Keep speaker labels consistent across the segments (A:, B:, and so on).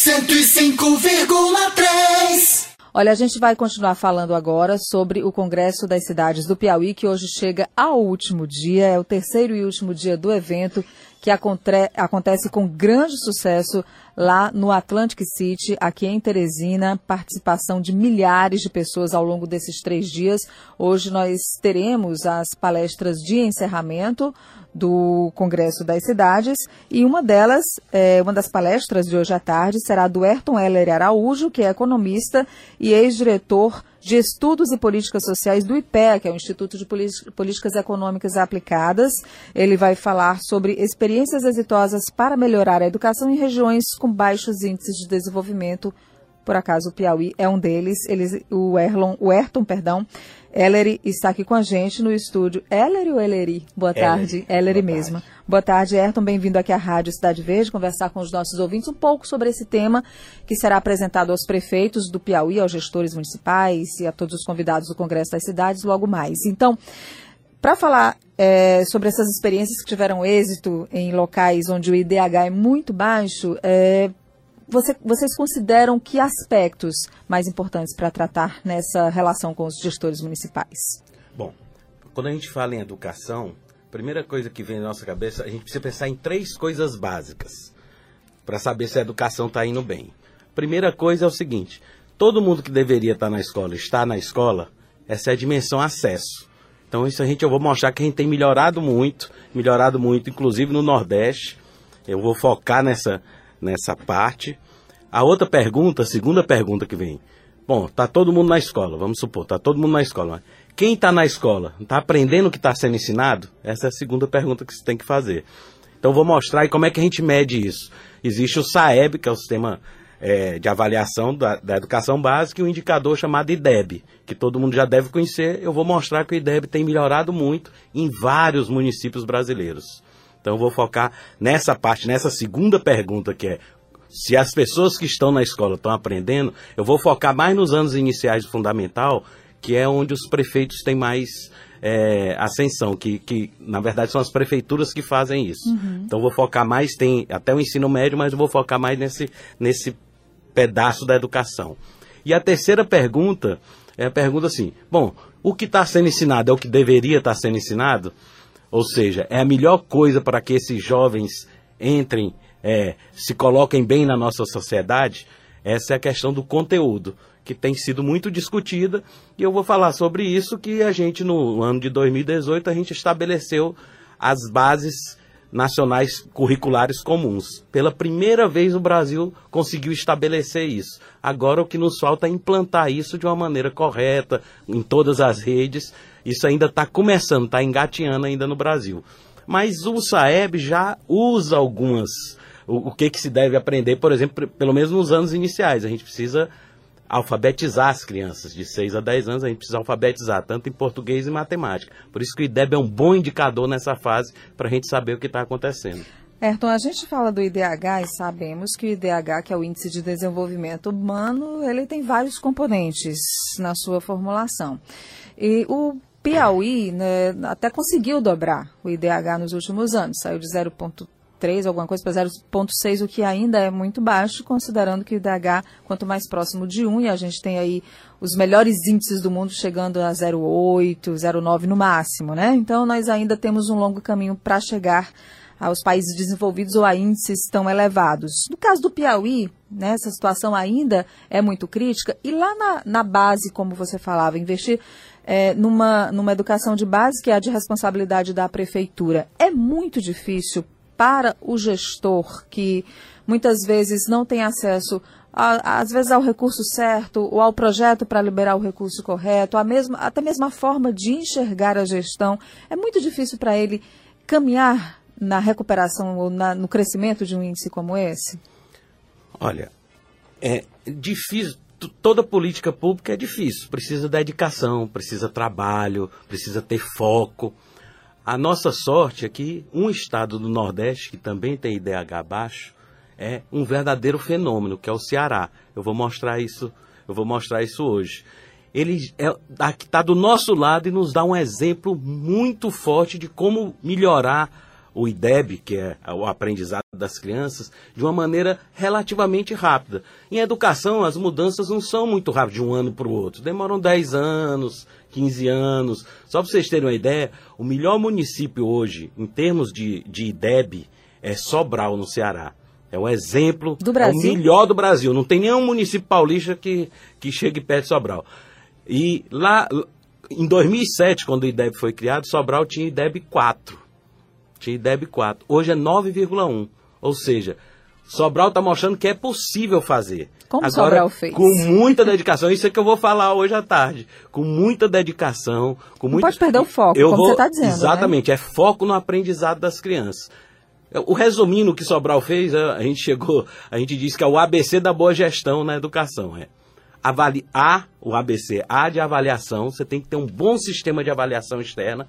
A: 105,3
B: Olha, a gente vai continuar falando agora sobre o Congresso das Cidades do Piauí, que hoje chega ao último dia, é o terceiro e último dia do evento, que acontece com grande sucesso lá no Atlantic City, aqui em Teresina, participação de milhares de pessoas ao longo desses três dias. Hoje nós teremos as palestras de encerramento do Congresso das Cidades e uma delas, é, uma das palestras de hoje à tarde, será do Ayrton Heller Araújo, que é economista e ex-diretor de Estudos e Políticas Sociais do que é o Instituto de Políticas Econômicas Aplicadas. Ele vai falar sobre experiências exitosas para melhorar a educação em regiões com baixos índices de desenvolvimento. Por acaso o Piauí é um deles. Eles, o, Erlon, o Ayrton, perdão, Ellery está aqui com a gente no estúdio. Ellery ou Ellery? Boa tarde. Ellery mesma. Tarde. Boa tarde, Ayrton. Bem-vindo aqui à Rádio Cidade Verde, conversar com os nossos ouvintes um pouco sobre esse tema que será apresentado aos prefeitos do Piauí, aos gestores municipais e a todos os convidados do Congresso das Cidades logo mais. Então, para falar é, sobre essas experiências que tiveram êxito em locais onde o IDH é muito baixo, é, você, vocês consideram que aspectos mais importantes para tratar nessa relação com os gestores municipais?
C: Bom, quando a gente fala em educação, a primeira coisa que vem na nossa cabeça, a gente precisa pensar em três coisas básicas para saber se a educação está indo bem. Primeira coisa é o seguinte: todo mundo que deveria estar tá na escola está na escola, essa é a dimensão acesso. Então isso a gente eu vou mostrar que a gente tem melhorado muito, melhorado muito, inclusive no Nordeste. Eu vou focar nessa nessa parte. A outra pergunta, a segunda pergunta que vem. Bom, tá todo mundo na escola, vamos supor, tá todo mundo na escola. quem está na escola, está aprendendo o que está sendo ensinado? Essa é a segunda pergunta que você tem que fazer. Então vou mostrar como é que a gente mede isso. Existe o SAEB, que é o sistema é, de avaliação da, da, educação básica, e um indicador chamado IDEB, que todo mundo já deve conhecer. Eu vou mostrar que o IDEB tem melhorado muito em vários municípios brasileiros. Então eu vou focar nessa parte, nessa segunda pergunta que é se as pessoas que estão na escola estão aprendendo, eu vou focar mais nos anos iniciais do fundamental, que é onde os prefeitos têm mais é, ascensão, que, que na verdade são as prefeituras que fazem isso. Uhum. Então vou focar mais, tem até o ensino médio, mas eu vou focar mais nesse, nesse pedaço da educação. E a terceira pergunta é a pergunta assim: bom, o que está sendo ensinado é o que deveria estar tá sendo ensinado? Ou seja, é a melhor coisa para que esses jovens entrem, é, se coloquem bem na nossa sociedade? Essa é a questão do conteúdo, que tem sido muito discutida, e eu vou falar sobre isso que a gente, no ano de 2018, a gente estabeleceu as bases nacionais curriculares comuns. Pela primeira vez o Brasil conseguiu estabelecer isso. Agora o que nos falta é implantar isso de uma maneira correta, em todas as redes, isso ainda está começando, está engateando ainda no Brasil. Mas o SAEB já usa algumas. O, o que, que se deve aprender, por exemplo, pelo menos nos anos iniciais. A gente precisa alfabetizar as crianças de 6 a 10 anos, a gente precisa alfabetizar tanto em português e matemática. Por isso que o IDEB é um bom indicador nessa fase para a gente saber o que está acontecendo.
B: Ayrton, a gente fala do IDH e sabemos que o IDH, que é o Índice de Desenvolvimento Humano, ele tem vários componentes na sua formulação. E o Piauí né, até conseguiu dobrar o IDH nos últimos anos, saiu de 0,3 alguma coisa para 0,6, o que ainda é muito baixo, considerando que o IDH, quanto mais próximo de 1, e a gente tem aí os melhores índices do mundo chegando a 0,8, 0,9 no máximo, né? Então nós ainda temos um longo caminho para chegar aos países desenvolvidos ou a índices tão elevados. No caso do Piauí, né, essa situação ainda é muito crítica, e lá na, na base, como você falava, investir é, numa, numa educação de base, que é a de responsabilidade da prefeitura, é muito difícil para o gestor que muitas vezes não tem acesso a, às vezes ao recurso certo ou ao projeto para liberar o recurso correto, a mesma, até mesmo a forma de enxergar a gestão. É muito difícil para ele caminhar na recuperação ou na, no crescimento de um índice como esse?
C: Olha, é difícil toda política pública é difícil. Precisa dedicação, precisa trabalho, precisa ter foco. A nossa sorte é que um estado do Nordeste, que também tem IDH baixo, é um verdadeiro fenômeno, que é o Ceará. Eu vou mostrar isso, eu vou mostrar isso hoje. Ele é, está do nosso lado e nos dá um exemplo muito forte de como melhorar o IDEB, que é o aprendizado das crianças, de uma maneira relativamente rápida. Em educação, as mudanças não são muito rápidas de um ano para o outro, demoram 10 anos, 15 anos. Só para vocês terem uma ideia, o melhor município hoje, em termos de, de IDEB, é Sobral, no Ceará. É um exemplo,
B: do Brasil?
C: é o melhor do Brasil. Não tem nenhum município paulista que, que chegue perto de Sobral. E lá, em 2007, quando o IDEB foi criado, Sobral tinha IDEB 4. Tinha IDEB 4. Hoje é 9,1. Ou seja, Sobral está mostrando que é possível fazer.
B: Como
C: Agora,
B: Sobral fez?
C: Com muita dedicação. Isso é que eu vou falar hoje à tarde. Com muita dedicação. Com
B: Não
C: muito...
B: pode perder o foco,
C: eu
B: como
C: vou...
B: você está dizendo. né?
C: Exatamente. É foco no aprendizado das crianças. O resumindo que Sobral fez, a gente chegou, a gente disse que é o ABC da boa gestão na educação. É. Avali A, o ABC, A de avaliação, você tem que ter um bom sistema de avaliação externa,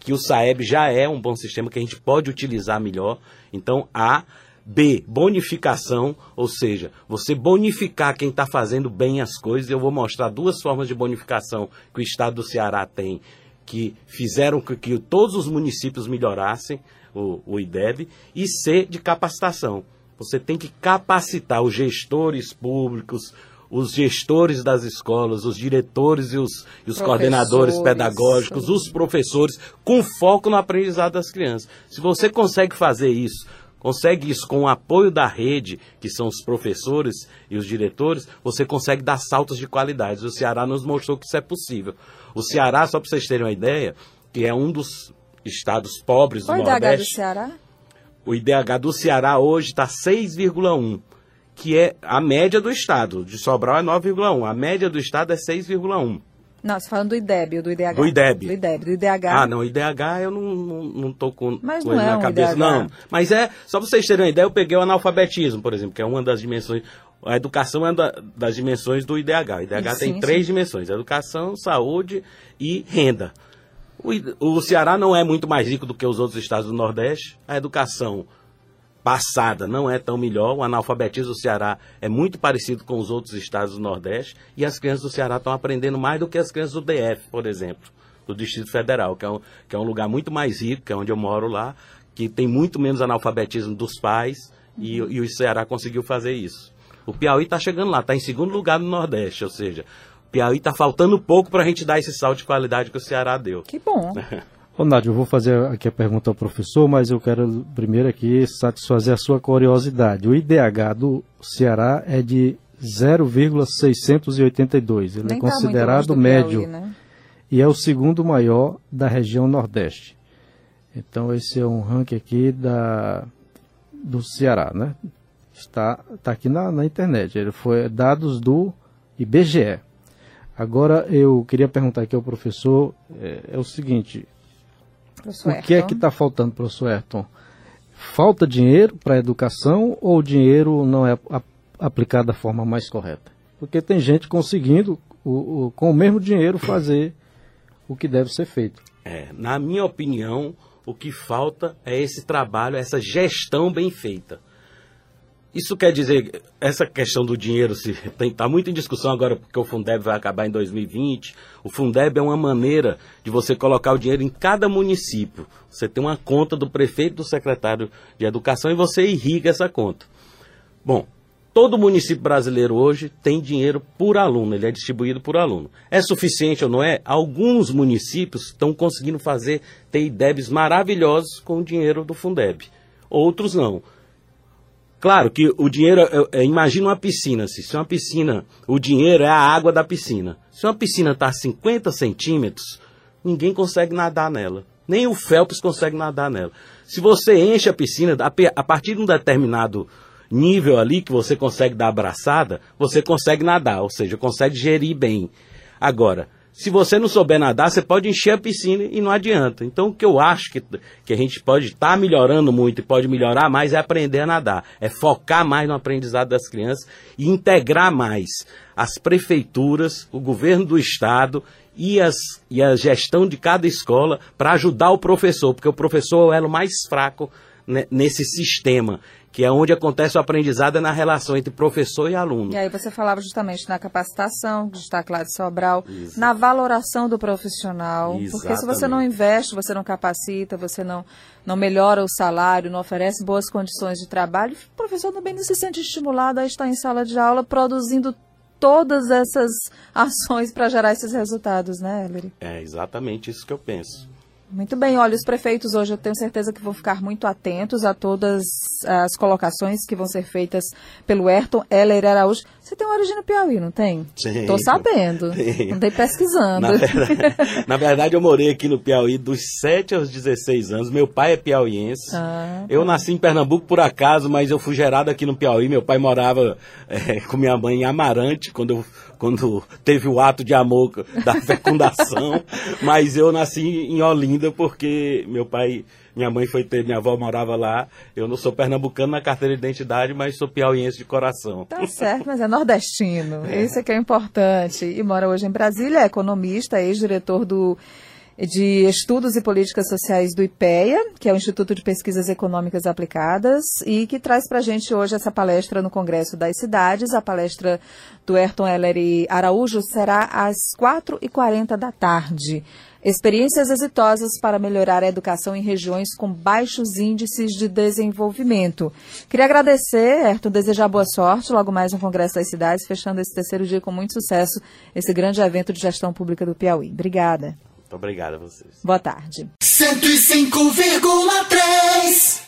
C: que o SAEB já é um bom sistema que a gente pode utilizar melhor. Então, A. B, bonificação, ou seja, você bonificar quem está fazendo bem as coisas. Eu vou mostrar duas formas de bonificação que o estado do Ceará tem, que fizeram com que todos os municípios melhorassem o, o IDEB. E C, de capacitação. Você tem que capacitar os gestores públicos, os gestores das escolas, os diretores e os, e os coordenadores pedagógicos, os professores, com foco no aprendizado das crianças. Se você consegue fazer isso, consegue isso com o apoio da rede, que são os professores e os diretores, você consegue dar saltos de qualidade. O Ceará nos mostrou que isso é possível. O Ceará, só para vocês terem uma ideia, que é um dos estados pobres
B: Qual
C: do
B: é o IDH do
C: Nordeste.
B: Ceará?
C: O IDH do Ceará hoje está 6,1, que é a média do estado. De Sobral é 9,1. A média do estado é 6,1.
B: Não, você tá falando do IDEB ou do IDH?
C: Do IDEB.
B: Do IDEB, do IDH.
C: Ah, não, IDH eu não, não, não tô com,
B: Mas
C: com
B: não é
C: na
B: um
C: cabeça,
B: IDH.
C: não. Mas é, só para vocês terem uma ideia, eu peguei o analfabetismo, por exemplo, que é uma das dimensões. A educação é da- das dimensões do IDH. O IDH
B: Sim,
C: tem três dimensões: educação, saúde e renda. O, o Ceará não é muito mais rico do que os outros estados do Nordeste. A educação passada não é tão melhor. O analfabetismo do Ceará é muito parecido com os outros estados do Nordeste. E as crianças do Ceará estão aprendendo mais do que as crianças do DF, por exemplo, do Distrito Federal, que é um, que é um lugar muito mais rico, que é onde eu moro lá, que tem muito menos analfabetismo dos pais. E, e o Ceará conseguiu fazer isso. O Piauí está chegando lá, está em segundo lugar no Nordeste, ou seja, o Piauí está faltando pouco para a gente dar esse salto de qualidade que o Ceará deu.
B: Que bom.
D: Ô, Nádio, eu vou fazer aqui a pergunta ao professor, mas eu quero primeiro aqui satisfazer a sua curiosidade. O IDH do Ceará é de 0,682. Ele
B: Nem
D: é
B: tá muito
D: considerado
B: do
D: médio
B: Piauí, né?
D: e é o segundo maior da região Nordeste. Então esse é um ranking aqui da, do Ceará, né? Está, está aqui na, na internet. Ele foi dados do IBGE. Agora eu queria perguntar aqui ao professor é, é o seguinte:
B: Professor
D: o que é
B: Ayrton.
D: que está faltando, professor Ayrton? Falta dinheiro para a educação ou o dinheiro não é aplicado da forma mais correta? Porque tem gente conseguindo, o- o- com o mesmo dinheiro, fazer o que deve ser feito.
C: É, na minha opinião, o que falta é esse trabalho, essa gestão bem feita. Isso quer dizer, essa questão do dinheiro está muito em discussão agora, porque o Fundeb vai acabar em 2020. O Fundeb é uma maneira de você colocar o dinheiro em cada município. Você tem uma conta do prefeito, do secretário de educação e você irriga essa conta. Bom, todo município brasileiro hoje tem dinheiro por aluno, ele é distribuído por aluno. É suficiente ou não é? Alguns municípios estão conseguindo fazer, ter IDEBs maravilhosos com o dinheiro do Fundeb. Outros não. Claro que o dinheiro, é- é- imagina uma piscina, se se uma piscina, o dinheiro é a água da piscina. Se uma piscina está a 50 centímetros, ninguém consegue nadar nela. Nem o Phelps consegue nadar nela. Se você enche a piscina, a a partir de um determinado nível ali que você consegue dar abraçada, você consegue nadar, ou seja, consegue gerir bem. Agora, se você não souber nadar, você pode encher a piscina e não adianta. Então, o que eu acho que, que a gente pode estar melhorando muito e pode melhorar mais é aprender a nadar. É focar mais no aprendizado das crianças e integrar mais as prefeituras, o governo do estado e, as, e a gestão de cada escola para ajudar o professor, porque o professor é o mais fraco nesse sistema, que é onde acontece o aprendizado é na relação entre professor e aluno.
B: E aí você falava justamente na capacitação, que está claro Sobral, Isso. na valoração do profissional, Exatamente. porque se você não investe, você não capacita, você não, não melhora o salário, não oferece boas condições de trabalho, o professor também não se sente estimulado a estar em sala de aula produzindo todas essas ações para gerar esses resultados, né, Ellery?
C: É exatamente isso que eu penso.
B: Muito bem, olha, os prefeitos hoje eu tenho certeza que vão ficar muito atentos a todas as colocações que vão ser feitas pelo Ayrton Heller Araújo. Você tem origem no Piauí, não tem?
C: Sim.
B: Estou sabendo. Sim. Andei pesquisando.
C: Na verdade, na verdade, eu morei aqui no Piauí dos 7 aos 16 anos. Meu pai é piauiense. Ah, eu nasci em Pernambuco por acaso, mas eu fui gerado aqui no Piauí. Meu pai morava é, com minha mãe em Amarante, quando eu quando teve o ato de amor da fecundação, mas eu nasci em Olinda porque meu pai, minha mãe foi ter, minha avó morava lá. Eu não sou pernambucano na carteira de identidade, mas sou piauiense de coração.
B: Tá certo, mas é nordestino. É. Isso é que é importante. E mora hoje em Brasília, é economista, ex-diretor do de Estudos e Políticas Sociais do IPEA, que é o Instituto de Pesquisas Econômicas Aplicadas, e que traz para a gente hoje essa palestra no Congresso das Cidades. A palestra do Ayrton Heller Araújo será às 4h40 da tarde. Experiências exitosas para melhorar a educação em regiões com baixos índices de desenvolvimento. Queria agradecer, Ayrton, desejar boa sorte logo mais no Congresso das Cidades, fechando esse terceiro dia com muito sucesso, esse grande evento de gestão pública do Piauí. Obrigada.
C: Muito obrigado a vocês.
B: Boa tarde.
A: 105,3